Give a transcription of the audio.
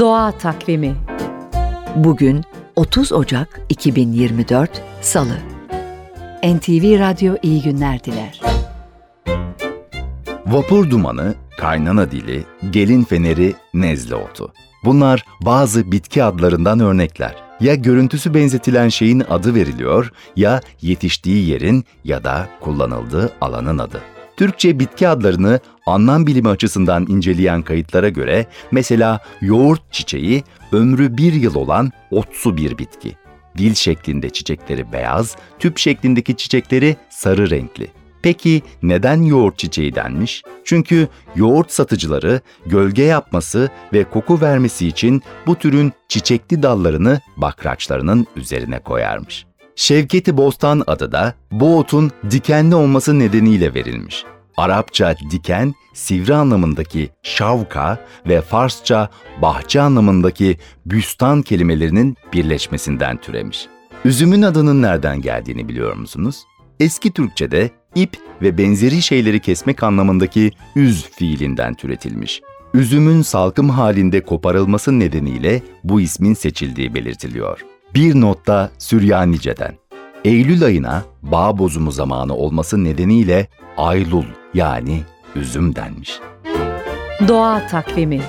Doğa Takvimi Bugün 30 Ocak 2024 Salı NTV Radyo iyi günler diler. Vapur dumanı, kaynana dili, gelin feneri, nezle otu. Bunlar bazı bitki adlarından örnekler. Ya görüntüsü benzetilen şeyin adı veriliyor ya yetiştiği yerin ya da kullanıldığı alanın adı. Türkçe bitki adlarını anlam bilimi açısından inceleyen kayıtlara göre mesela yoğurt çiçeği ömrü bir yıl olan otsu bir bitki. Dil şeklinde çiçekleri beyaz, tüp şeklindeki çiçekleri sarı renkli. Peki neden yoğurt çiçeği denmiş? Çünkü yoğurt satıcıları gölge yapması ve koku vermesi için bu türün çiçekli dallarını bakraçlarının üzerine koyarmış. Şevketi Bostan adı da bu otun dikenli olması nedeniyle verilmiş. Arapça diken, sivri anlamındaki şavka ve Farsça bahçe anlamındaki büstan kelimelerinin birleşmesinden türemiş. Üzümün adının nereden geldiğini biliyor musunuz? Eski Türkçe'de ip ve benzeri şeyleri kesmek anlamındaki üz fiilinden türetilmiş. Üzümün salkım halinde koparılması nedeniyle bu ismin seçildiği belirtiliyor. Bir notta Süryanice'den. Eylül ayına bağ bozumu zamanı olması nedeniyle Aylul yani üzüm denmiş. Doğa Takvimi